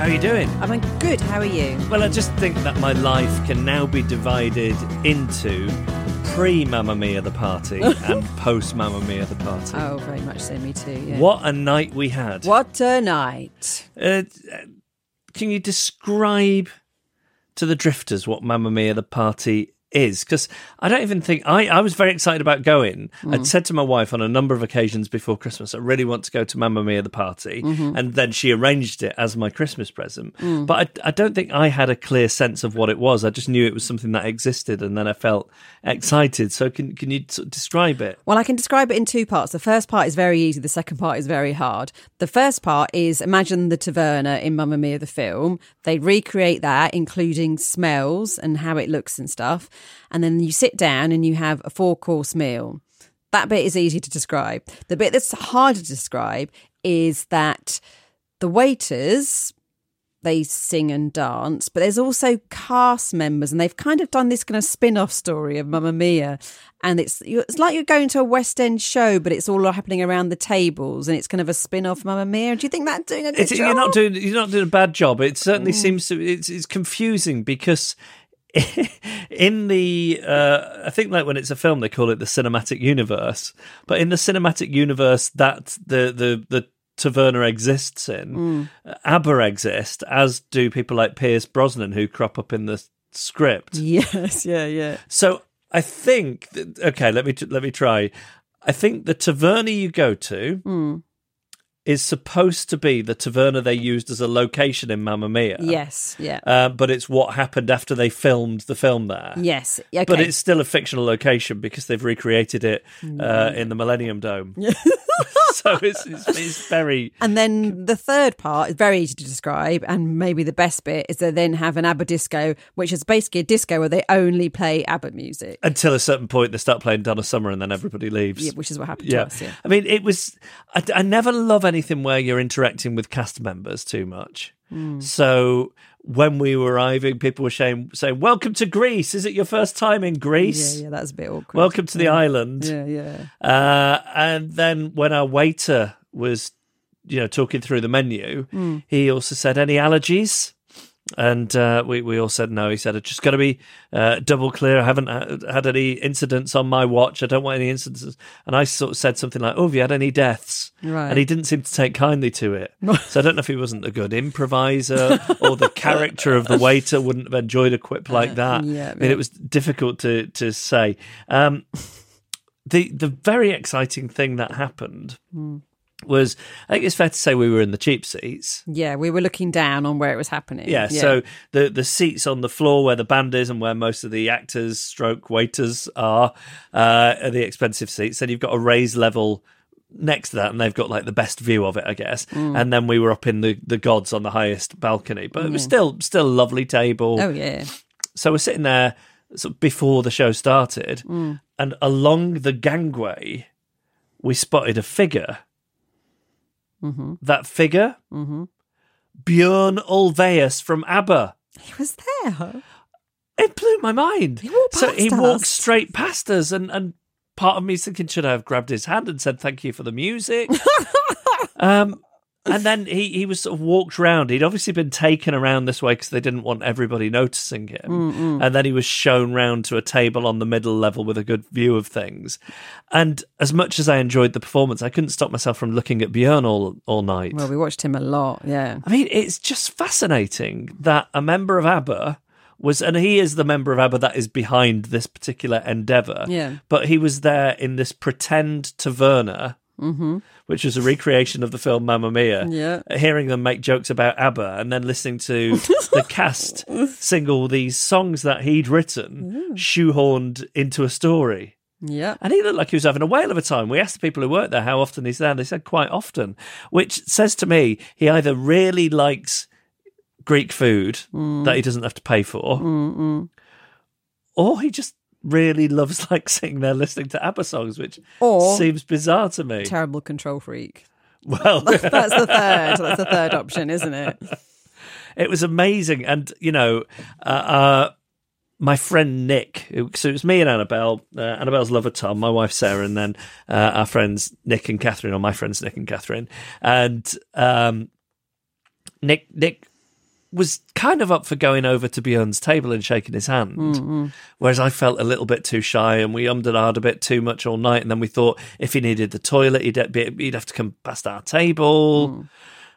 How are you doing? I'm good. How are you? Well, I just think that my life can now be divided into pre Mamma Mia the party and post Mamma Mia the party. Oh, very much so. Me too. Yeah. What a night we had. What a night. Uh, can you describe to the drifters what Mamma Mia the party is? Because I don't even think I, I was very excited about going. Hmm. I'd said to my wife on a number of occasions before Christmas, I really want to go to Mamma Mia the party. Mm-hmm. And then she arranged it as my Christmas present. Hmm. But I, I don't think I had a clear sense of what it was. I just knew it was something that existed. And then I felt excited. So can, can you sort of describe it? Well, I can describe it in two parts. The first part is very easy. The second part is very hard. The first part is imagine the taverna in Mamma Mia the film. They recreate that, including smells and how it looks and stuff. And then you sit down and you have a four course meal. That bit is easy to describe. The bit that's harder to describe is that the waiters they sing and dance, but there's also cast members, and they've kind of done this kind of spin-off story of Mamma Mia, and it's it's like you're going to a West End show, but it's all happening around the tables, and it's kind of a spin-off Mamma Mia. Do you think that's doing a good It's, job? you're not doing you're not doing a bad job. It certainly mm. seems to it's it's confusing because in the uh, I think like when it's a film they call it the cinematic universe, but in the cinematic universe that the the the Taverna exists in, ABBA exist, as do people like Pierce Brosnan who crop up in the script. Yes, yeah, yeah. So I think that, okay, let me let me try. I think the taverna you go to Hmm. Is supposed to be the taverna they used as a location in Mamma Mia. Yes, yeah. Uh, but it's what happened after they filmed the film there. yes, okay. But it's still a fictional location because they've recreated it uh, in the Millennium Dome. so it's, it's, it's very. And then the third part is very easy to describe, and maybe the best bit is they then have an ABBA disco, which is basically a disco where they only play ABBA music, Until a certain point, they start playing Donna Summer and then everybody leaves. yeah, which is what happened yeah. to us. Yeah. I mean, it was. I, I never love anything where you're interacting with cast members too much. Hmm. So when we were arriving, people were saying, saying, "Welcome to Greece. Is it your first time in Greece? Yeah, yeah, that's a bit awkward. Welcome to the island." Yeah, yeah. Uh, and then when our waiter was, you know, talking through the menu, Hmm. he also said, "Any allergies?" And uh, we we all said no. He said, "I've just got to be uh, double clear. I haven't had any incidents on my watch. I don't want any incidents." And I sort of said something like, "Oh, have you had any deaths?" Right. And he didn't seem to take kindly to it. so I don't know if he wasn't a good improviser or the character of the waiter wouldn't have enjoyed a quip like that. yeah, I mean, yeah. it was difficult to to say. Um, the the very exciting thing that happened Hmm. Was I think it's fair to say we were in the cheap seats. Yeah, we were looking down on where it was happening. Yeah, so the the seats on the floor where the band is and where most of the actors stroke waiters are uh, are the expensive seats. Then you've got a raised level next to that and they've got like the best view of it I guess and then we were up in the the gods on the highest balcony but it was still still a lovely table Oh yeah. so we're sitting there sort of before the show started, and along the gangway, we spotted a figure. That figure, Mm-hmm. Björn Ulvaeus from ABBA. He was there. It blew my mind. He walked so he past walked straight past us, and and part of me is thinking, should I have grabbed his hand and said thank you for the music? Um, and then he, he was sort of walked around. He'd obviously been taken around this way because they didn't want everybody noticing him. And then he was shown round to a table on the middle level with a good view of things. And as much as I enjoyed the performance, I couldn't stop myself from looking at Björn all, all night. Well, we watched him a lot. Yeah. I mean, it's just fascinating that a member of ABBA was, and he is the member of ABBA that is behind this particular endeavor. Yeah. But he was there in this pretend taverna, which was a recreation of the film Mamma Mia. Yeah. Hearing them make jokes about ABBA and then listening to the cast sing all these songs that he'd written, shoehorned into a story. Yeah. And he looked like he was having a whale of a time. We asked the people who worked there how often he's there. They said quite often, which says to me he either really likes Greek food Mm. that he doesn't have to pay for, or he just really loves like sitting there listening to ABBA songs, which Or- seems bizarre to me. Terrible control freak. well, That's the third. That's the third option, isn't it? it was amazing, and you know, uh, uh, my friend Nick. who- So it was me and Annabelle. Uh, Annabelle's lover Tom, my wife Sarah, and then uh, our friends Nick and Catherine, or my friends Nick and Catherine, and um, Nick Nick was kind of up for going over to Björn's table and shaking his hand, whereas I felt a little bit too shy, and we ummed and ahed a bit too much all night. And then we thought if he needed the toilet, he'd be, he'd have to come past our table.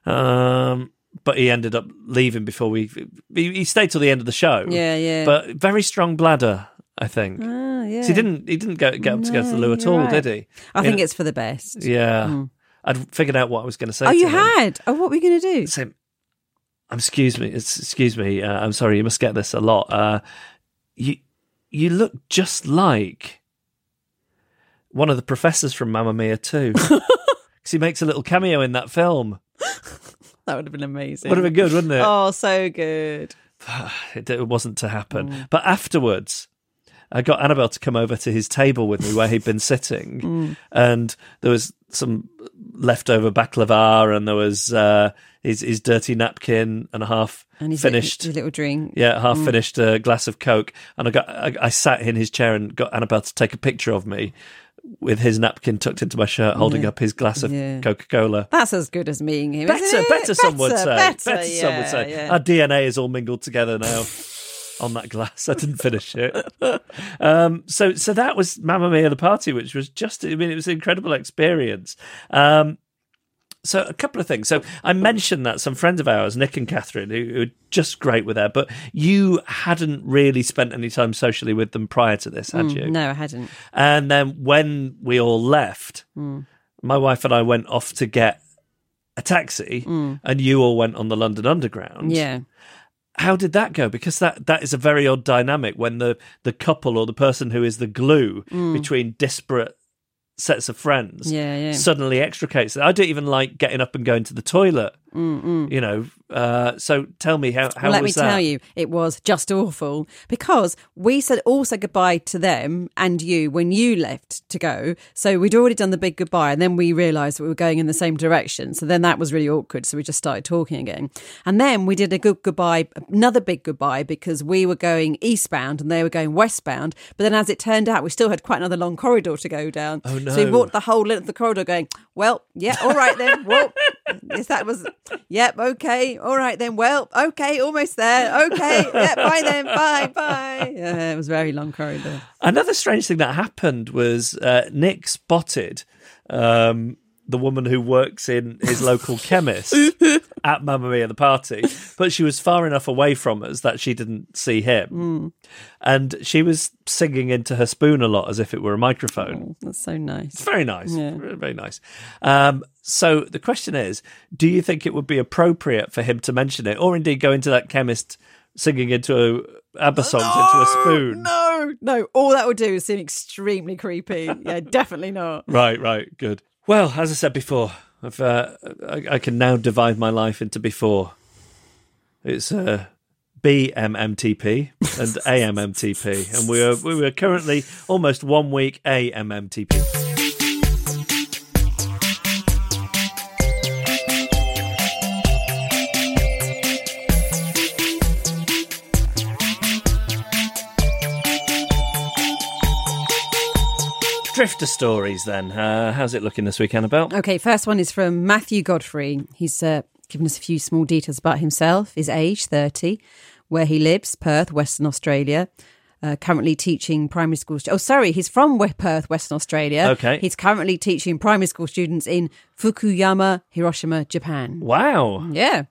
Um, but he ended up leaving before we. He, he stayed till the end of the show. Yeah, yeah. But very strong bladder, I think. Ah, yeah. So he didn't. He didn't go, get up to go to the loo at all, right. did he? I think Yeah. it's for the best. Yeah. I'd figured out what I was going to say. Oh, to you him. had. Oh, what were you going to do? Excuse me. Excuse me. Uh, I'm sorry. You must get this a lot. Uh, you you look just like one of the professors from Mamma Mia too, because he makes a little cameo in that film. That would have been amazing. Would have been good, wouldn't it? Oh, so good. it, it wasn't to happen. But afterwards, I got Annabelle to come over to his table with me where he'd been sitting, and there was some leftover baklava, and there was uh, his his dirty napkin and a half And his finished. Little, little drink. yeah, half finished uh, glass of Coke, and I got I, I sat in his chair and got Annabelle to take a picture of me with his napkin tucked into my shirt, holding up his glass of Yeah. Coca Cola. That's as good as meeting him. Better, it? better, some would say. Better, Better, some would say. yeah. Our DNA is all mingled together now on that glass. I didn't finish it. um, so, so that was Mamma Mia the party, which was just. I mean, it was an incredible experience. Um, so a couple of things. So I mentioned that some friends of ours, Nick and Catherine, who, who are just great with her, but you hadn't really spent any time socially with them prior to this, had you? Mm, No, I hadn't. And then when we all left, my wife and I went off to get a taxi, and you all went on the London Underground. Yeah. How did that go? Because that that is a very odd dynamic when the the couple or the person who is the glue mm. between disparate sets of friends Yeah, yeah. suddenly extricates. I don't even like getting up and going to the toilet. You know. Uh, so tell me how how let me that? tell you, it was just awful because we said all said goodbye to them and you when you left to go. So we'd already done the big goodbye, and then we realised we were going in the same direction. So then that was really awkward. So we just started talking again, and then we did a good goodbye, another big goodbye because we were going eastbound and they were going westbound. But then, as it turned out, we still had quite another long corridor to go down. Oh, no! So we walked the whole length of the corridor, going, "Well, yeah, all right then. Well, yes, that was, yep, okay, all right then. Well, okay, almost there. Okay, yeah, bye then, bye, bye. Yeah, it was a very long corridor. Another strange thing that happened was uh, Nick spotted um, the woman who works in his local chemist at Mamma Mia the party, but she was far enough away from us that she didn't see him. And she was singing into her spoon a lot as if it were a microphone. That's so nice. It's very nice. Yeah. Very, very nice. Um, so the question is do you think it would be appropriate for him to mention it or indeed go into that chemist singing into a ABBA songs into a spoon? No, no. All that would do is seem extremely creepy. Yeah, definitely not. Right, right, good. Well, as I said before, I've, uh, I, I can now divide my life into before. It's uh, BMMTP and AMMTP, and we are we were currently almost one week AMMTP. Drifter stories then. Uh, how's it looking this week, Annabelle? Okay, first one is from Matthew Godfrey. He's uh, given us a few small details about himself his age, 30, where he lives, Perth, Western Australia. Uh, currently teaching primary school. Oh, sorry, he's from Perth, Western Australia. Okay. He's currently teaching primary school students in Fukuyama, Hiroshima, Japan. Wow. Yeah.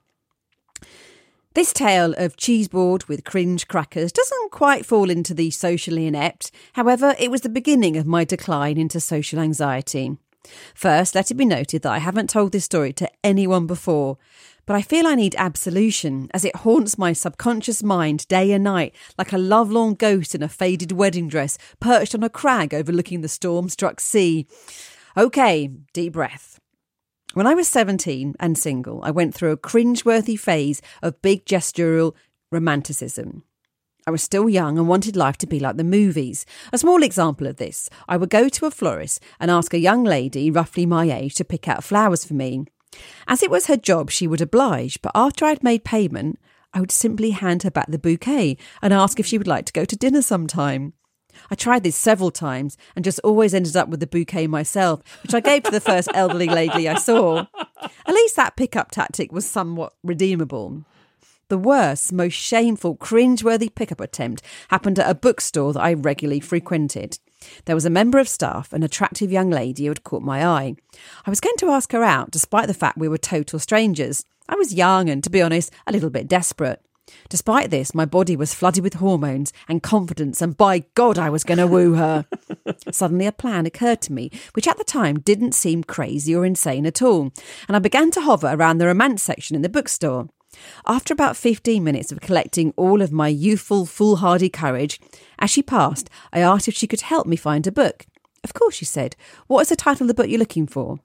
This tale of cheeseboard with cringe crackers doesn't quite fall into the socially inept. However, it was the beginning of my decline into social anxiety. First, let it be noted that I haven't told this story to anyone before, but I feel I need absolution as it haunts my subconscious mind day and night like a lovelorn ghost in a faded wedding dress perched on a crag overlooking the storm struck sea. Okay, deep breath. When I was 17 and single, I went through a cringeworthy phase of big gestural romanticism. I was still young and wanted life to be like the movies. A small example of this I would go to a florist and ask a young lady, roughly my age, to pick out flowers for me. As it was her job, she would oblige, but after I'd made payment, I would simply hand her back the bouquet and ask if she would like to go to dinner sometime. I tried this several times and just always ended up with the bouquet myself, which I gave to the first elderly lady I saw. At least that pickup tactic was somewhat redeemable. The worst, most shameful, cringeworthy pickup attempt happened at a bookstore that I regularly frequented. There was a member of staff, an attractive young lady who had caught my eye. I was going to ask her out, despite the fact we were total strangers. I was young and, to be honest, a little bit desperate. Despite this, my body was flooded with hormones and confidence, and by God, I was going to woo her. Suddenly, a plan occurred to me, which at the time didn't seem crazy or insane at all, and I began to hover around the romance section in the bookstore. After about 15 minutes of collecting all of my youthful, foolhardy courage, as she passed, I asked if she could help me find a book. Of course, she said. What is the title of the book you're looking for?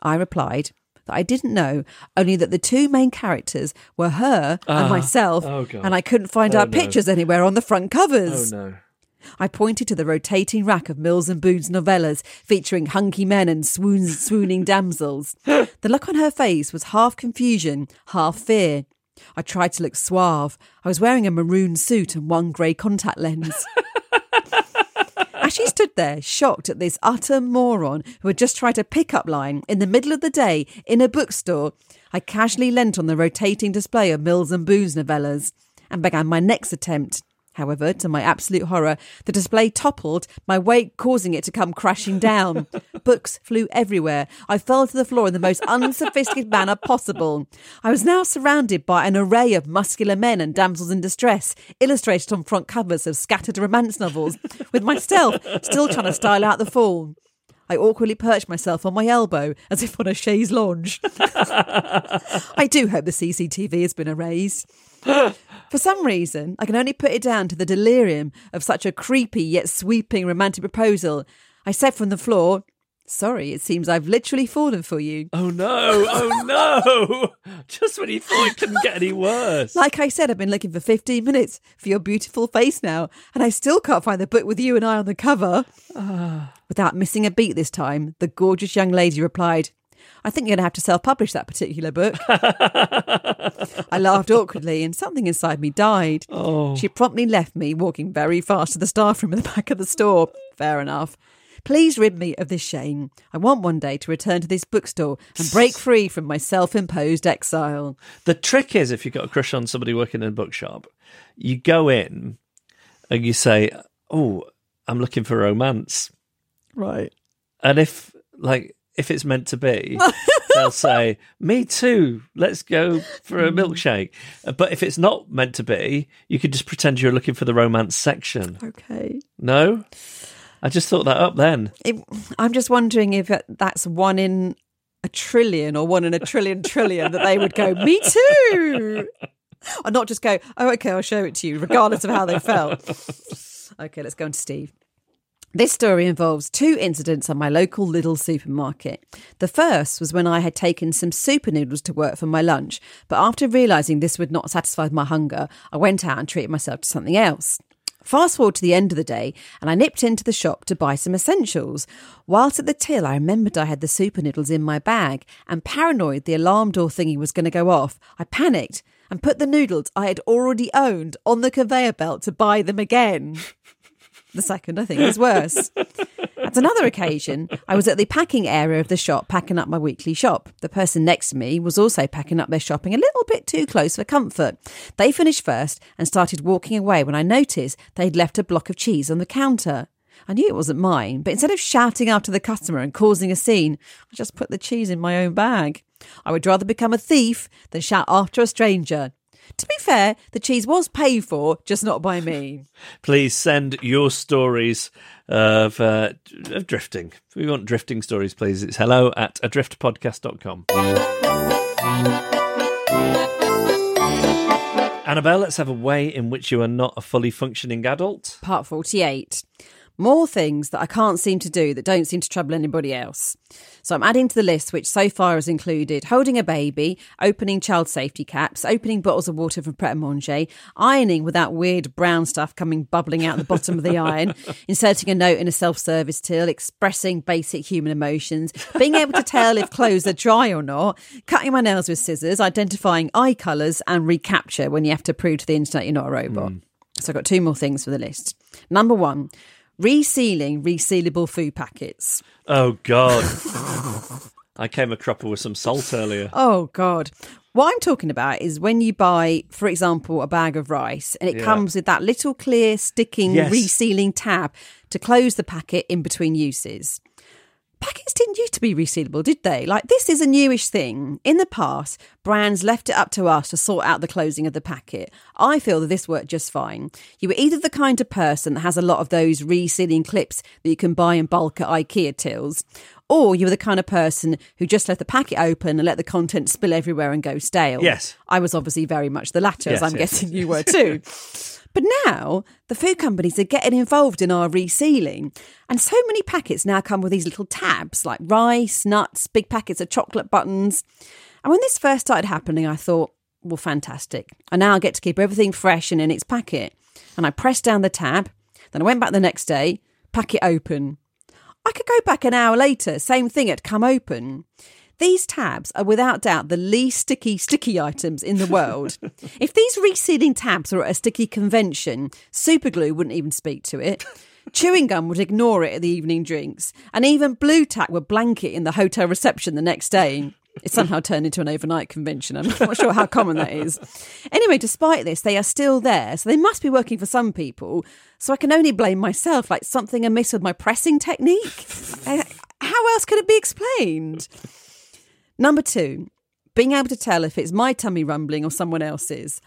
I replied that I didn't know, only that the two main characters were her and ah. myself, Oh, and I couldn't find Oh, our no. pictures anywhere on the front Oh, covers. no. I pointed to the rotating rack of Mills and Boons novellas featuring hunky men and swoon, swooning damsels. The look on her face was half confusion, half fear. I tried to look suave. I was wearing a maroon suit and one grey contact lens. As she stood there, shocked at this utter moron who had just tried a pickup line in the middle of the day in a bookstore, I casually leant on the rotating display of Mills and Boons novellas and began my next attempt. However, to my absolute horror, the display toppled, my weight causing it to come crashing down. Books flew everywhere. I fell to the floor in the most unsophisticated manner possible. I was now surrounded by an array of muscular men and damsels in distress, illustrated on front covers of scattered romance novels, with myself still trying to style out the fall. I awkwardly perched myself on my elbow as if on a chaise lounge. I do hope the CCTV has been erased. For some reason, I can only put it down to the delirium of such a creepy yet sweeping romantic proposal. I said from the floor, Sorry, it seems I've literally fallen for you. Oh, no. Oh, no. Just when you thought it couldn't get any worse. Like I said, I've been looking for 15 minutes for your beautiful face now, and I still can't find the book with you and I on the cover. Ah. Without missing a beat this time, the gorgeous young lady replied, I think you're going to have to self publish that particular book. I laughed awkwardly, and something inside me died. Oh. She promptly left me, walking very fast to the staff room at the back of the store. Fair enough. Please rid me of this shame. I want one day to return to this bookstore and break free from my self imposed exile. The trick is if you've got a crush on somebody working in a bookshop, you go in and you say, Oh, I'm looking for romance. Right. And if, like, if it's meant to be, they'll say, Me too, let's go for a milkshake. Uh, But if it's not meant to be, you could just pretend you're looking for the romance section. Okay. No? I just thought that up then. It, I'm just wondering if that's one in a trillion or one in a trillion trillion that they would go, me too. Or not just go, oh, okay, I'll show it to you, regardless of how they felt. Okay, let's go on to Steve. This story involves two incidents at my local little supermarket. The first was when I had taken some super noodles to work for my lunch, but after realising this would not satisfy my hunger, I went out and treated myself to something else. Fast forward to the end of the day, and I nipped into the shop to buy some essentials. Whilst at the till, I remembered I had the super noodles in my bag, and paranoid the alarm door thingy was going to go off, I panicked and put the noodles I had already owned on the conveyor belt to buy them again. The second, I think, is worse. At another occasion, I was at the packing area of the shop packing up my weekly shop. The person next to me was also packing up their shopping a little bit too close for comfort. They finished first and started walking away when I noticed they'd left a block of cheese on the counter. I knew it wasn't mine, but instead of shouting after the customer and causing a scene, I just put the cheese in my own bag. I would rather become a thief than shout after a stranger. To be fair, the cheese was paid for, just not by me. Please send your stories of, uh, of drifting. If we want drifting stories, please. It's hello at adriftpodcast.com. Annabelle, let's have a way in which you are not a fully functioning adult. Part 48. More things that I can't seem to do that don't seem to trouble anybody else. So I'm adding to the list, which so far has included holding a baby, opening child safety caps, opening bottles of water from Pret a Manger, ironing without weird brown stuff coming bubbling out the bottom of the iron, inserting a note in a self service till, expressing basic human emotions, being able to tell if clothes are dry or not, cutting my nails with scissors, identifying eye colours, and reCAPTCHA when you have to prove to the internet you're not a robot. Hmm. So I've got two more things for the list. Number one, resealing resealable food packets. Oh, God. I came a cropper with some salt earlier. Oh, God. What I'm talking about is when you buy, for example, a bag of rice and it Yeah. comes with that little clear sticking Yes. resealing tab to close the packet in between uses. Packets didn't used to be resealable, did they? Like, this is a newish thing. In the past, brands left it up to us to sort out the closing of the packet. I feel that this worked just fine. You were either the kind of person that has a lot of those resealing clips that you can buy in bulk at IKEA tills, or you were the kind of person who just left the packet open and let the content spill everywhere and go stale. Yes. I was obviously very much the latter, as I'm yes, guessing yes, you were too. But now the food companies are getting involved in our resealing. And so many packets now come with these little tabs like rice, nuts, big packets of chocolate buttons. And when this first started happening, I thought, well, fantastic. I now get to keep everything fresh and in its packet. And I pressed down the tab. Then I went back the next day, packet open. I could go back an hour later, same thing had come open. These tabs are without doubt the least sticky sticky items in the world. if these resealing tabs were at a sticky convention, superglue wouldn't even speak to it. Chewing gum would ignore it at the evening drinks, and even Blu Tack would blanket in the hotel reception the next day. It somehow turned into an overnight convention. I'm not sure how common that is. Anyway, despite this, they are still there, so they must be working for some people. So I can only blame myself, like something amiss with my pressing technique. Uh, How else could it be explained? Number two, being able to tell if it's my tummy rumbling or someone else's.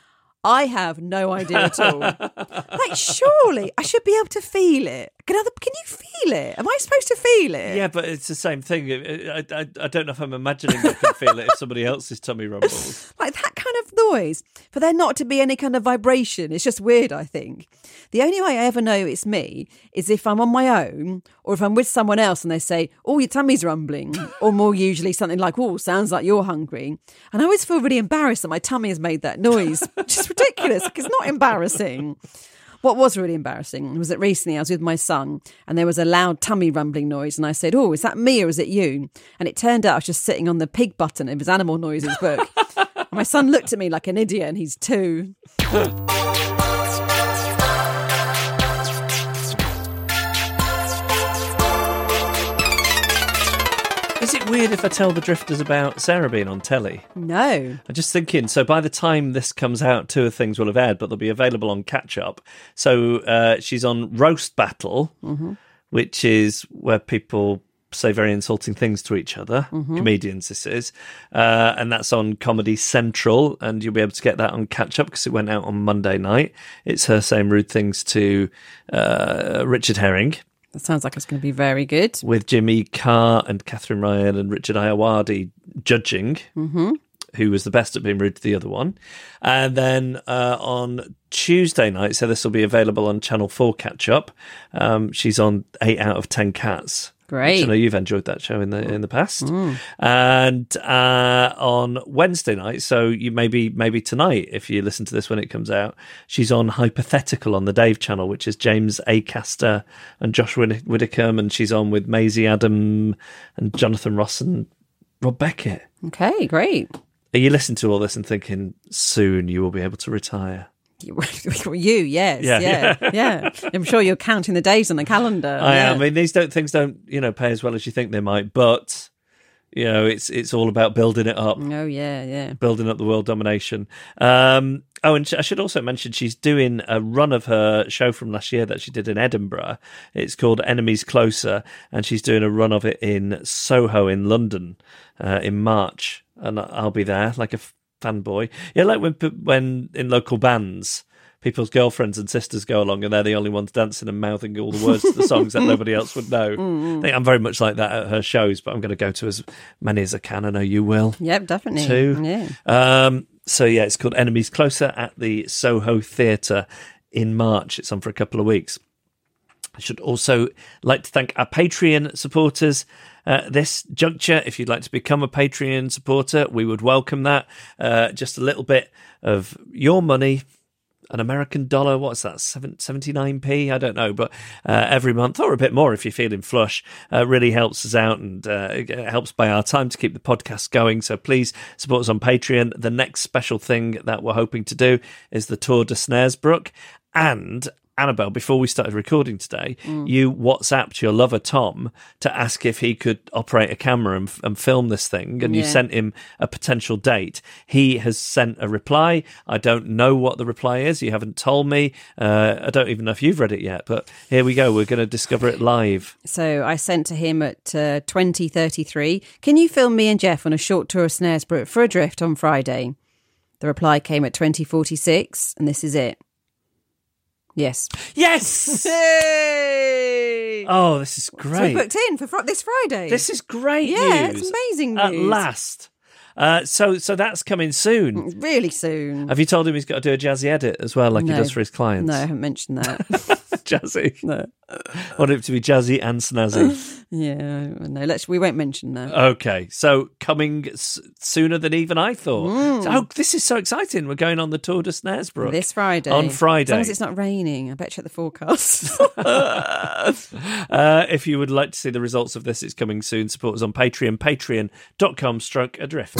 I have no idea at all. like, surely I should be able to feel it. Can, other, can you feel it? Am I supposed to feel it? Yeah, but it's the same thing. I, I, I don't know if I'm imagining I can feel it if somebody else's tummy rumbles. like that kind of noise, for there not to be any kind of vibration. It's just weird, I think. The only way I ever know it's me is if I'm on my own or if I'm with someone else and they say, Oh, your tummy's rumbling, or more usually something like, Oh, sounds like you're hungry. And I always feel really embarrassed that my tummy has made that noise, which is ridiculous. It's not embarrassing. What was really embarrassing was that recently I was with my son and there was a loud tummy rumbling noise. And I said, Oh, is that me or is it you? And it turned out I was just sitting on the pig button of his animal noises book. and my son looked at me like an idiot and he's two. Weird if I tell the drifters about Sarah being on telly? No. I'm just thinking. So by the time this comes out, two of things will have aired, but they'll be available on catch up. So uh, she's on Roast Battle, which is where people say very insulting things to each other. Comedians, this is, uh, and that's on Comedy Central, and you'll be able to get that on catch up because it went out on Monday night. It's her saying rude things to uh, Richard Herring That sounds like it's going to be very good. with Jimmy Carr and Katherine Ryan and Richard Ayoade judging who was the best at being rude to the other one. And then uh, on Tuesday night, so this will be available on Channel 4 Catch Up, um, she's on 8 out of 10 Cats. Great. I know you've enjoyed that show in the in the past. And uh, on Wednesday night, so you maybe maybe tonight, if you listen to this when it comes out, she's on Hypothetical on the Dave channel, which is James Acaster and Josh Widdicombe, and she's on with Maisie Adam and Jonathan Ross and Rob Beckett. Okay, great. Are you listening to all this and thinking soon you will be able to retire? you, yes, Yeah, yeah, yeah, I'm sure you're counting the days on the calendar. I yeah. am. I mean, these don't things don't you know pay as well as you think they might, but you know, it's it's all about building it up. Oh yeah, yeah. building up the world domination. Um, oh, and I should also mention she's doing a run of her show from last year that she did in Edinburgh. It's called Enemies Closer, and she's doing a run of it in Soho in London uh, in March, and I'll be there like a fanboy. Yeah, like when when in local bands. People's girlfriends and sisters go along, and they're the only ones dancing and mouthing all the words to the songs that nobody else would know. I think I'm very much like that at her shows, but I'm going to go to as many as I can. I know you will Yep, definitely. too. Yeah. Um, so yeah, it's called Enemies Closer at the Soho Theatre in March. It's on for a couple of weeks. I should also like to thank our Patreon supporters. Uh, this juncture, if you'd like to become a Patreon supporter, we would welcome that. Uh, just a little bit of your money, an American dollar, what's that, seven, 79p? I don't know, but uh, every month or a bit more if you're feeling flush, uh, really helps us out and uh, helps buy our time to keep the podcast going. So please support us on Patreon. The next special thing that we're hoping to do is the Tour de Snaresbrook. And Annabelle, before we started recording today, you WhatsApped your lover Tom to ask if he could operate a camera and, and film this thing, and you sent him a potential date. He has sent a reply. I don't know what the reply is. You haven't told me. Uh, I don't even know if you've read it yet. But here we go. We're going to discover it live. So I sent to him at uh, 2033, can you film me and Jeff on a short tour of Snaresbrook for a drift on Friday? The reply came at 2046, and this is it. Yes. Yes. Hey! oh, this is So we great. booked in for fr- this Friday. This is great Yeah, news. it's amazing news. At last. Uh, so, so that's coming soon. really soon. Have you told him he's got to do a jazzy edit as well, like he does for his clients? No, I haven't mentioned that. jazzy. no. I want it to be jazzy and snazzy. Yeah, no. Let's. We won't mention that. okay, so coming s- sooner than even I thought. Mm. So- oh, this is so exciting! We're going on the Tour de Snaresbrook This Friday. On Friday. As long as it's not raining. I bet you check the forecast. uh, if you would like to see the results of this, it's coming soon. Support us on Patreon, patreon.com stroke adrift.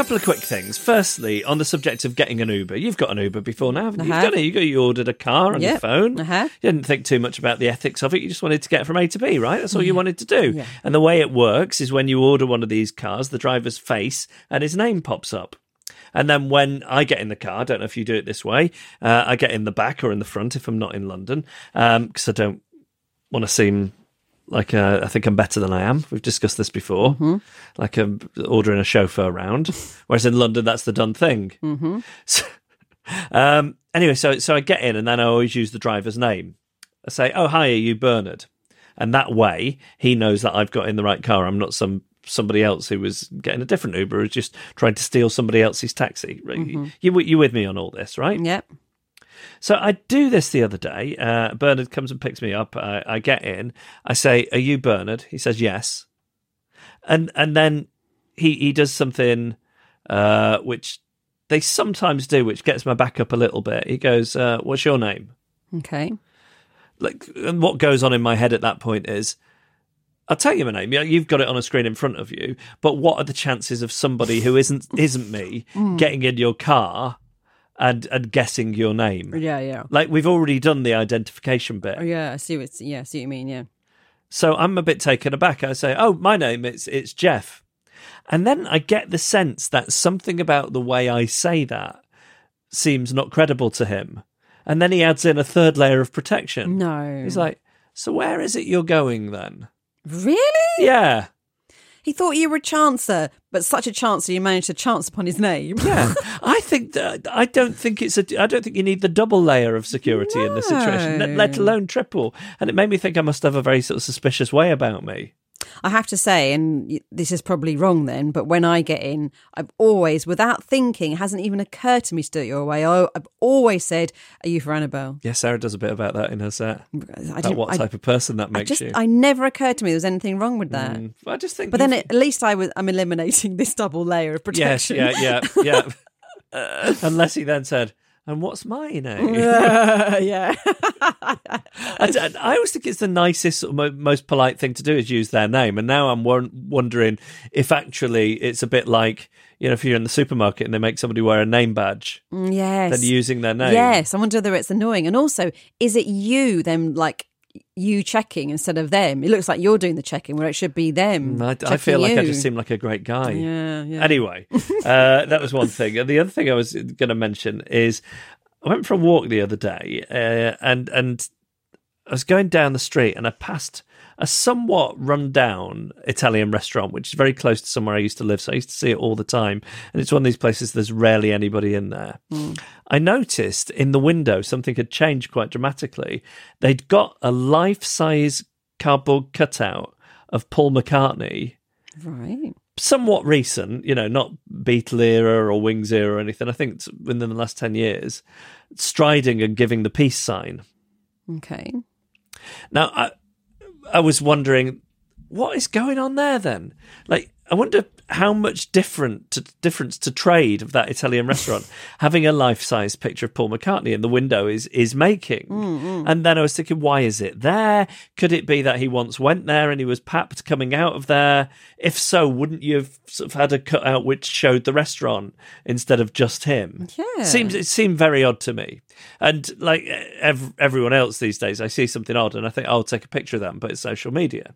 couple of quick things. Firstly, on the subject of getting an Uber, you've got an Uber before now, haven't you? I You've uh-huh. done it. You, got, you ordered a car on your phone. Have. You didn't think too much about the ethics of it. You just wanted to get from A to B, right? That's all you wanted to do. And the way it works is when you order one of these cars, the driver's face and his name pops up. And then when I get in the car, I don't know if you do it this way, uh, I get in the back or in the front if I'm not in London, um, because I don't want to seem like uh, I think I'm better than I am. We've discussed this before. Like I'm ordering a chauffeur around, whereas in London that's the done thing. Mm-hmm. So, um, anyway, so so I get in and then I always use the driver's name. I say, "Oh, hi, are you Bernard?" And that way he knows that I've got in the right car. I'm not some somebody else who was getting a different Uber who's just trying to steal somebody else's taxi. You you with me on all this, right? yep. So I do this the other day. Uh, Bernard comes and picks me up. I, I get in. I say, "Are you Bernard?" He says, "Yes." And and then he he does something uh, which they sometimes do, which gets my back up a little bit. He goes, uh, "What's your name?" Okay. Like, and what goes on in my head at that point is. I'll tell you my name. You've got it on a screen in front of you. But what are the chances of somebody who isn't isn't me getting in your car and and guessing your name? Yeah, yeah. Like we've already done the identification bit. Oh, yeah. I see what. Yeah, I see what you mean. Yeah. So I'm a bit taken aback. I say, "Oh, my name it's it's Jeff," and then I get the sense that something about the way I say that seems not credible to him. And then he adds in a third layer of protection. No. He's like, "So where is it you're going then?" really? Yeah. He thought you were a chancer, but such a chancer you managed to chance upon his name. Yeah, I think that I don't think it's a. I don't think you need the double layer of security in this situation, let- let alone triple. And it made me think I must have a very sort of suspicious way about me. I have to say, and this is probably wrong then, but when I get in, I've always, without thinking, it hasn't even occurred to me to do it your way. I, I've always said, "Are you for Annabelle?" Yeah, Sarah does a bit about that in her set. I About what I- type of person that I makes just, you. I never occurred to me there was anything wrong with that. Mm, I just think. But then at least I was, I'm eliminating this double layer of protection. yes, protection. yeah, yeah, yeah. Unless he then said, "And what's my name?" yeah. I, always think it's the nicest, most polite thing to do is use their name. And now I'm wondering if actually it's a bit like you know if you're in the supermarket and they make somebody wear a name badge, Mm, yes. then using their name. Yes, I wonder whether it's annoying. And also, is it you, them, like you checking instead of them? It looks like you're doing the checking where it should be them. Mm, I, I feel like I just seem like a great guy. Yeah, yeah. Anyway, uh, that was one thing. And the other thing I was going to mention is I went for a walk the other day, uh, and and I was going down the street, and I passed a somewhat run-down Italian restaurant, which is very close to somewhere I used to live. So I used to see it all the time, and it's one of these places. There's rarely anybody in there. Hmm. I noticed in the window something had changed quite dramatically. They'd got a life-size cardboard cutout of Paul McCartney Right. somewhat recent, you know, not Beatle era or Wings era or anything. I think it's within the last 10 years, striding and giving the peace sign. Okay. Now, I, I was wondering, what is going on there then? Like, I wonder how much different to, difference to trade of that Italian restaurant having a life size picture of Paul McCartney in the window is is making. Mm, mm. And then I was thinking, why is it there? Could it be that he once went there and he was papped coming out of there? If so, wouldn't you have sort of had a cutout which showed the restaurant instead of just him? Yeah. seems it seemed very odd to me. And like ev- everyone else these days, I see something odd and I think oh, I'll take a picture of that and put it social media.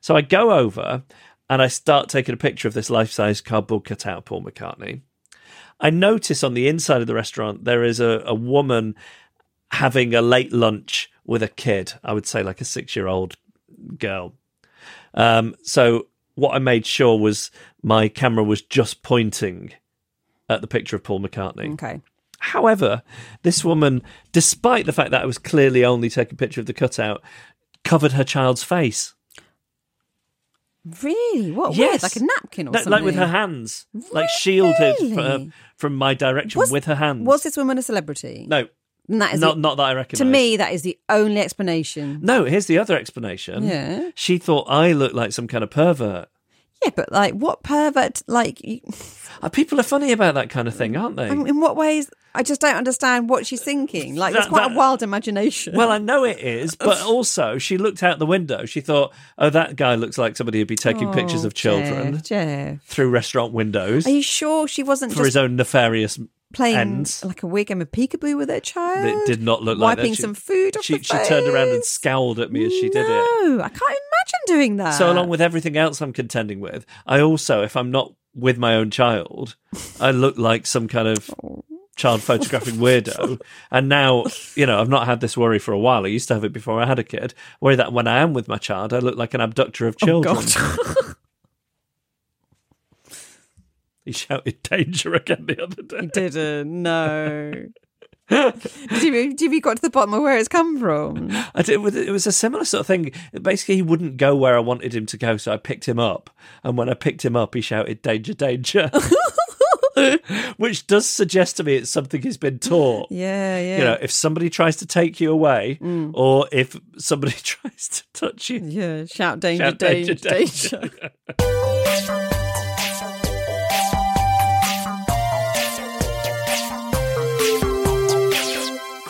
So I go over and I start taking a picture of this life size cardboard cutout of Paul McCartney. I notice on the inside of the restaurant there is a, a woman having a late lunch with a kid. I would say like a six year old girl. Um, so what I made sure was my camera was just pointing at the picture of Paul McCartney. Okay. However, this woman, despite the fact that I was clearly only taking a picture of the cutout, covered her child's face. Really? What? Yes. Like a napkin or something? like with her hands, like shielded fr- uh, from my direction Was- with her hands. Was this woman a celebrity? no, And that is not the- not that I recognise. to me, that is the only explanation. no. Here's the other explanation. Yeah. she thought I looked like some kind of pervert. Yeah, but like, what pervert? Like, you- Uh, People are funny about that kind of thing, aren't they? In what ways? I just don't understand what she's thinking. Like, it's quite that- a wild imagination. Well, I know it is, but also she looked out the window. She thought, "Oh, that guy looks like somebody who'd be taking pictures Oh, of children Jeff, Jeff. through restaurant windows Are you sure she wasn't for just his own nefarious playing ends." like a weird game of peekaboo with her child? It did not look like that. wiping She- some food off She, she turned around and scowled at me as she did it. No, I can't imagine doing that. So, along with everything else I'm contending with, I also, if I'm not with my own child, I look like some kind of child photographing weirdo. And now, you know, I've not had this worry for a while. I used to have it before I had a kid. Worry that when I am with my child, I look like an abductor of oh, children. God. He shouted danger again the other day. He didn't. No. did, you, did you got to the bottom of where it's come from? I did, it was a similar sort of thing. Basically, he wouldn't go where I wanted him to go, so I picked him up. And when I picked him up, he shouted "Danger, danger," which does suggest to me it's something he's been taught. Yeah, yeah. You know, if somebody tries to take you away, mm. or if somebody tries to touch you, yeah, shout danger, Shout danger, danger, danger.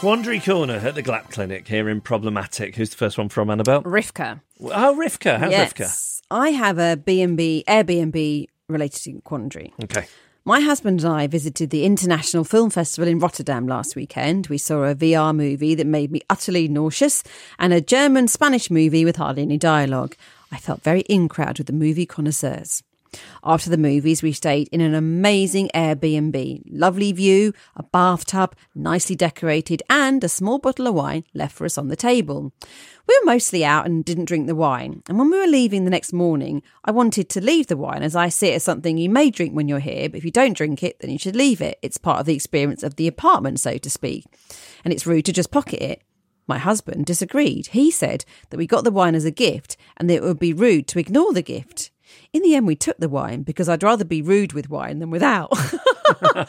Quandary Corner at the Glap Clinic here in Problematic. Who's the first one from Annabelle? Rivka. Oh, Rivka. How's yes. I have a B&B, Airbnb related to quandary. Okay. My husband and I visited the International Film Festival in Rotterdam last weekend. We saw a VR movie that made me utterly nauseous and a German Spanish movie with hardly any dialogue. I felt very in crowd with the movie connoisseurs. After the movies, we stayed in an amazing Airbnb. Lovely view, a bathtub, nicely decorated, and a small bottle of wine left for us on the table. We were mostly out and didn't drink the wine. And when we were leaving the next morning, I wanted to leave the wine as I see it as something you may drink when you're here, but if you don't drink it, then you should leave it. It's part of the experience of the apartment, so to speak. And it's rude to just pocket it. My husband disagreed. He said that we got the wine as a gift and that it would be rude to ignore the gift. In the end, we took the wine because I'd rather be rude with wine than without. but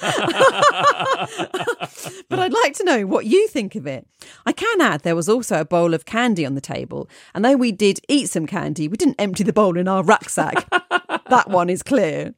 I'd like to know what you think of it. I can add there was also a bowl of candy on the table, and though we did eat some candy, we didn't empty the bowl in our rucksack. that one is clear.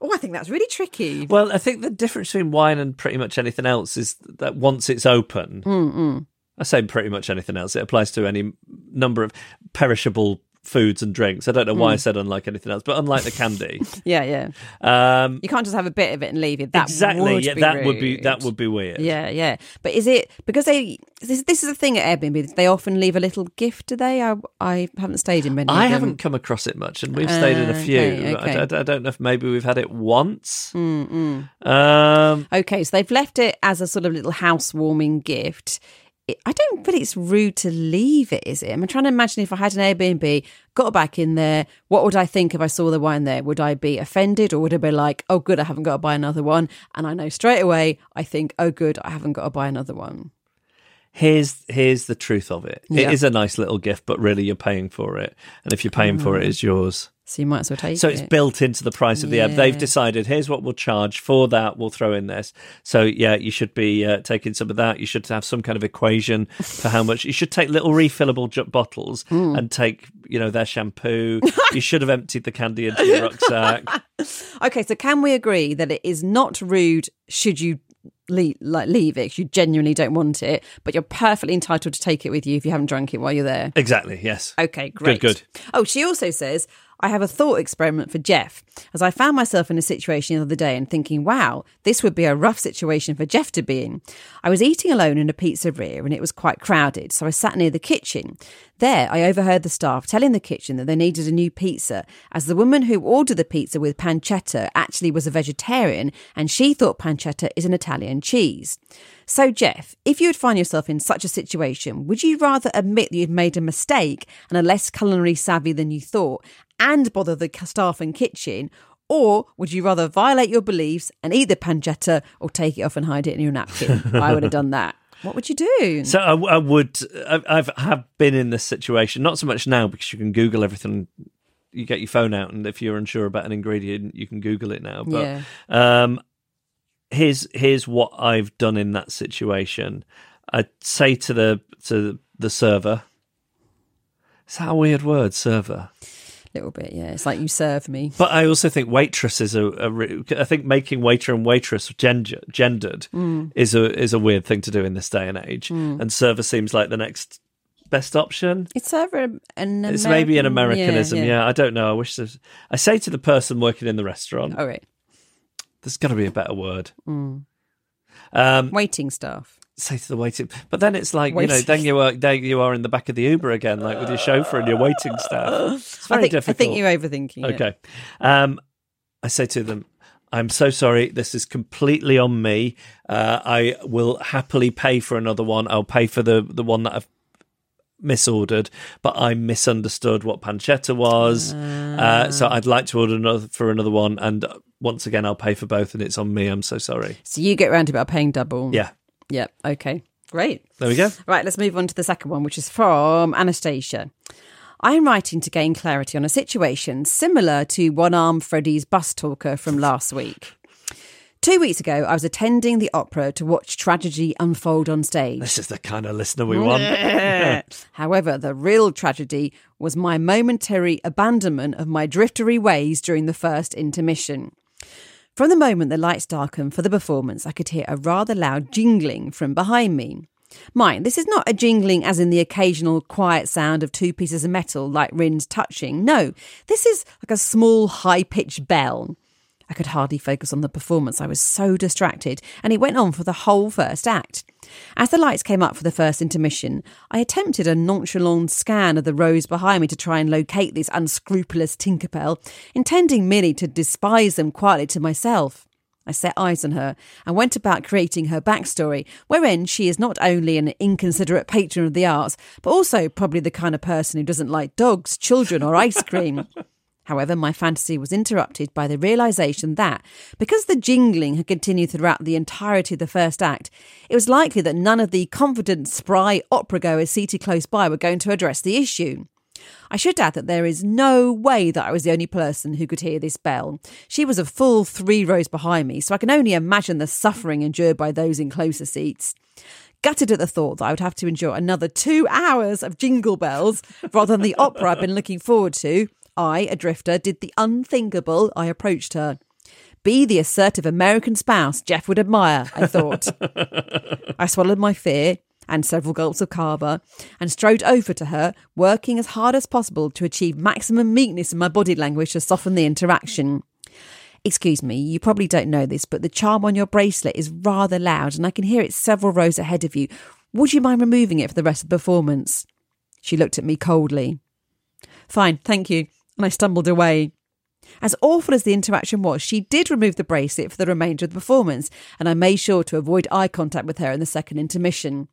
Oh, I think that's really tricky. Well, I think the difference between wine and pretty much anything else is that once it's open, Mm-mm. I say pretty much anything else. It applies to any number of perishable foods and drinks. I don't know why I said unlike anything else, but unlike the candy, Yeah, yeah. um, You can't just have a bit of it and leave it. That exactly. Would yeah, be that would be that would be weird. Yeah, yeah. But is it because they? This, this is the thing at Airbnb. They often leave a little gift. Do they? I, I haven't stayed in many. I haven't come across it much, and we've stayed in a Uh, few. okay, I- okay. I, I don't know if maybe we've had it once. Mm-mm. Um, Okay, so they've left it as a sort of little housewarming gift. It, I don't feel it's rude to leave it, is it? I'm trying to imagine if I had an Airbnb, got back in there, what would I think if I saw the wine there? Would I be offended or would I be like, oh, good, I haven't got to buy another one? And I know straight away, I think, oh, good, I haven't got to buy another one. here's here's the truth of it. Yeah. It is a nice little gift, but really you're paying for it, and if you're paying for it, mm. it's yours. So you might as well take it. So it. it's built into the price of the app. They've decided here's what we'll charge for that. We'll throw in this. So yeah, you should be uh, taking some of that. You should have some kind of equation for how much. You should take little refillable ju- bottles Hmm. and take you know their shampoo. you should have emptied the candy into your rucksack. Okay, so can we agree that it is not rude should you leave, like leave it? You genuinely don't want it, but you're perfectly entitled to take it with you if you haven't drunk it while you're there. exactly. Yes. Okay, great. good. Oh, she also says, I have a thought experiment for Jeff, as I found myself in a situation the other day and thinking, wow, this would be a rough situation for Jeff to be in. I was eating alone in a pizzeria and it was quite crowded, so I sat near the kitchen. There, I overheard the staff telling the kitchen that they needed a new pizza, as the woman who ordered the pizza with pancetta actually was a vegetarian and she thought pancetta is an Italian cheese. So, Jeff, if you would find yourself in such a situation, would you rather admit that you'd made a mistake and are less culinary savvy than you thought and bother the staff and kitchen? Or would you rather violate your beliefs and eat the pancetta or take it off and hide it in your napkin? I would have done that. What would you do? So I, I would. I've have been in this situation. Not so much now because you can Google everything. You get your phone out, and if you're unsure about an ingredient, you can Google it now. But Yeah. um, here's here's what I've done in that situation. I say to the to the server. Is that a weird word, server? Little bit, yeah. It's like you serve me. But I also think waitress is a, a I think making waiter and waitress gender, gendered Mm. is a is a weird thing to do in this day and age. And server seems like the next best option. It's over an It's maybe an American- Americanism. Yeah, I don't know. I wish there's. I say to the person working in the restaurant, All right. there's got to be a better word. Mm. Um, Waiting staff. Say to the waiting, but then it's like you know, then you are there you are in the back of the Uber again, like with your chauffeur and your waiting staff. It's very I think, difficult. I think you're overthinking it. Okay. Um, I say to them, I'm so sorry. This is completely on me. Uh, I will happily pay for another one. I'll pay for the, the one that I've misordered, but I misunderstood what pancetta was. Uh, so I'd like to order another for another one. And once again, I'll pay for both, and it's on me. I'm so sorry. So you get round about paying double. Yeah. Yep. Okay. Great. There we go. Right, let's move on to the second one, which is from Anastasia. I'm writing to gain clarity on a situation similar to one arm Freddy's bus talker from last week. Two weeks ago, I was attending the opera to watch tragedy unfold on stage. This is the kind of listener we want. However, the real tragedy was my momentary abandonment of my driftery ways during the first intermission. From the moment the lights darkened for the performance, I could hear a rather loud jingling from behind me. Mind, this is not a jingling as in the occasional quiet sound of two pieces of metal like rins touching. No, this is like a small high pitched bell. I could hardly focus on the performance. I was so distracted, and it went on for the whole first act. As the lights came up for the first intermission, I attempted a nonchalant scan of the rows behind me to try and locate this unscrupulous Tinkerbell, intending merely to despise them quietly to myself. I set eyes on her and went about creating her backstory, wherein she is not only an inconsiderate patron of the arts, but also probably the kind of person who doesn't like dogs, children, or ice cream. However, my fantasy was interrupted by the realization that, because the jingling had continued throughout the entirety of the first act, it was likely that none of the confident, spry opera goers seated close by were going to address the issue. I should add that there is no way that I was the only person who could hear this bell. She was a full three rows behind me, so I can only imagine the suffering endured by those in closer seats. Gutted at the thought that I would have to endure another two hours of jingle bells rather than the opera I've been looking forward to, I, a drifter, did the unthinkable. I approached her. Be the assertive American spouse Jeff would admire, I thought. I swallowed my fear and several gulps of kava and strode over to her, working as hard as possible to achieve maximum meekness in my body language to soften the interaction. Excuse me, you probably don't know this, but the charm on your bracelet is rather loud and I can hear it several rows ahead of you. Would you mind removing it for the rest of the performance? She looked at me coldly. Fine, thank you and I stumbled away. As awful as the interaction was, she did remove the bracelet for the remainder of the performance, and I made sure to avoid eye contact with her in the second intermission.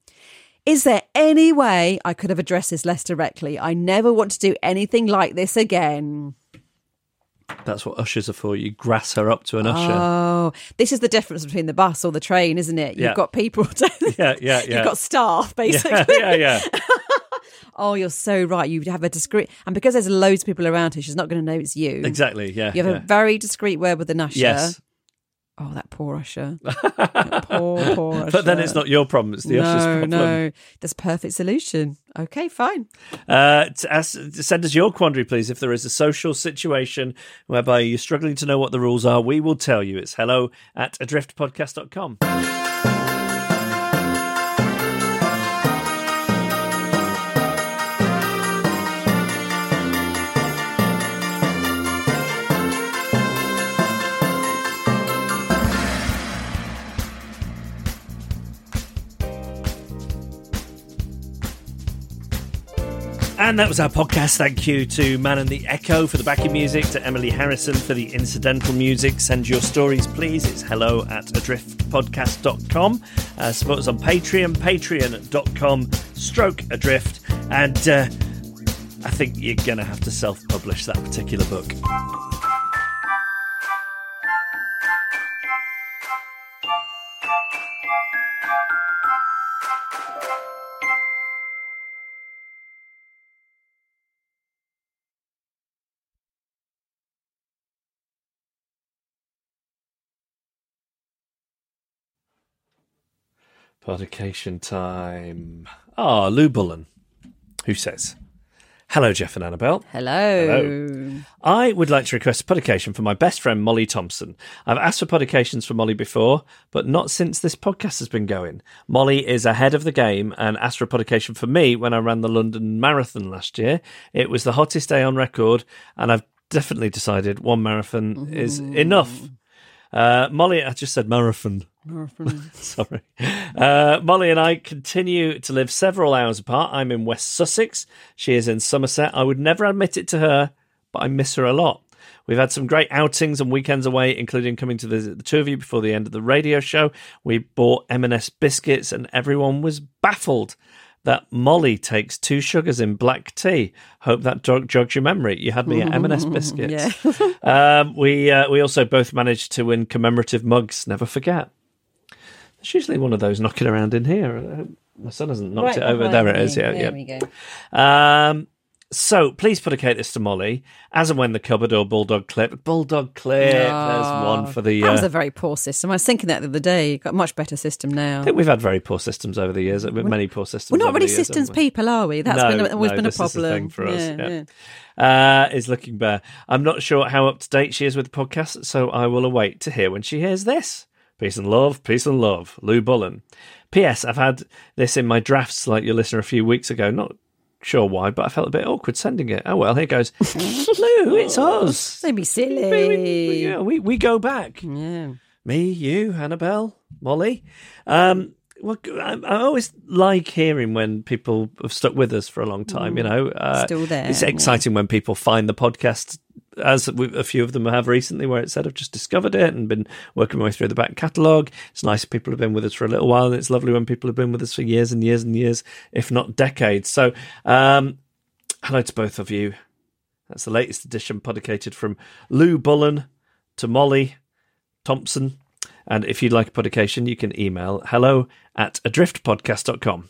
Is there any way I could have addressed this less directly? I never want to do anything like this again. That's what ushers are for. You grass her up to an usher. Oh, this is the difference between the bus or the train, isn't it? You've Yeah. got people. Yeah, yeah, yeah. You've got staff, basically. yeah, yeah, yeah. Oh, you're so right. You have a discreet, and because there's loads of people around her, she's not going to know it's you. Exactly. Yeah. You have yeah. a very discreet word with an usher. yes. Oh, that poor usher. That poor, poor usher. But then it's not your problem, it's the no, usher's problem. No, That's perfect solution. Okay, fine. Uh, to ask, to send us your quandary, please. If there is a social situation whereby you're struggling to know what the rules are, we will tell you. It's hello at adriftpodcast.com. And that was our podcast. Thank you to Man and the Echo for the backing music, to Emily Harrison for the incidental music. Send your stories, please. It's hello at adriftpodcast.com. Uh, support us on Patreon, patreon.com stroke adrift. And uh, I think you're going to have to self publish that particular book. Podication time. Ah, Lou Bullen, who says, Hello, Jeff and Annabelle. Hello. Hello. I would like to request a podication for my best friend Molly Thompson. I've asked for podications for Molly before, but not since this podcast has been going. Molly is ahead of the game and asked for a podication for me when I ran the London Marathon last year. It was the hottest day on record, and I've definitely decided one marathon is enough. Uh, Molly, I just said marathon. Marathon. Sorry. Uh, Molly and I continue to live several hours apart. I'm in West Sussex. She is in Somerset. I would never admit it to her, but I miss her a lot. We've had some great outings and weekends away, including coming to visit the two of you before the end of the radio show. We bought M&S biscuits, and everyone was baffled that Molly takes two sugars in black tea. Hope that jog- jogs your memory. You had me at M&S biscuits. um, we uh, we also both managed to win commemorative mugs. Never forget. There's usually one of those knocking around in here. My son hasn't knocked it over. There it is. Yeah, there yeah. we go. Um, so please put a podicate this to Molly as and when the cupboard or bulldog clip. Bulldog clip. There's one for the. That was Uh, a very poor system. I was thinking that the other day. Got a much better system now. I think we've had very poor systems over the years. With many poor systems. We're not really years, systems people, are we? That's No, been, always no, been a this is the problem thing for us, Yeah, yeah. yeah. uh, is looking bare. I'm not sure how up to date she is with the podcast, so I will await to hear when she hears this. Peace and love, peace and love. Lou Bullen. P.S. I've had this in my drafts, like your listener a few weeks ago. Not sure why, but I felt a bit awkward sending it. Oh well, here goes. Lou, it's us. Don't be We, silly. yeah, we, we go back. Yeah. Me, you, Annabelle, Molly. Um, well, I, I always like hearing when people have stuck with us for a long time. You know, uh, Still there, It's yeah. exciting when people find the podcast, as a few of them have recently, where it said I've just discovered it and been working my way through the back catalogue. It's nice people have been with us for a little while, and it's lovely when people have been with us for years and years and years, if not decades. So, um, hello to both of you. That's the latest edition, podicated from Lou Bullen to Molly Thompson. And if you'd like a podication, you can email hello at adriftpodcast.com.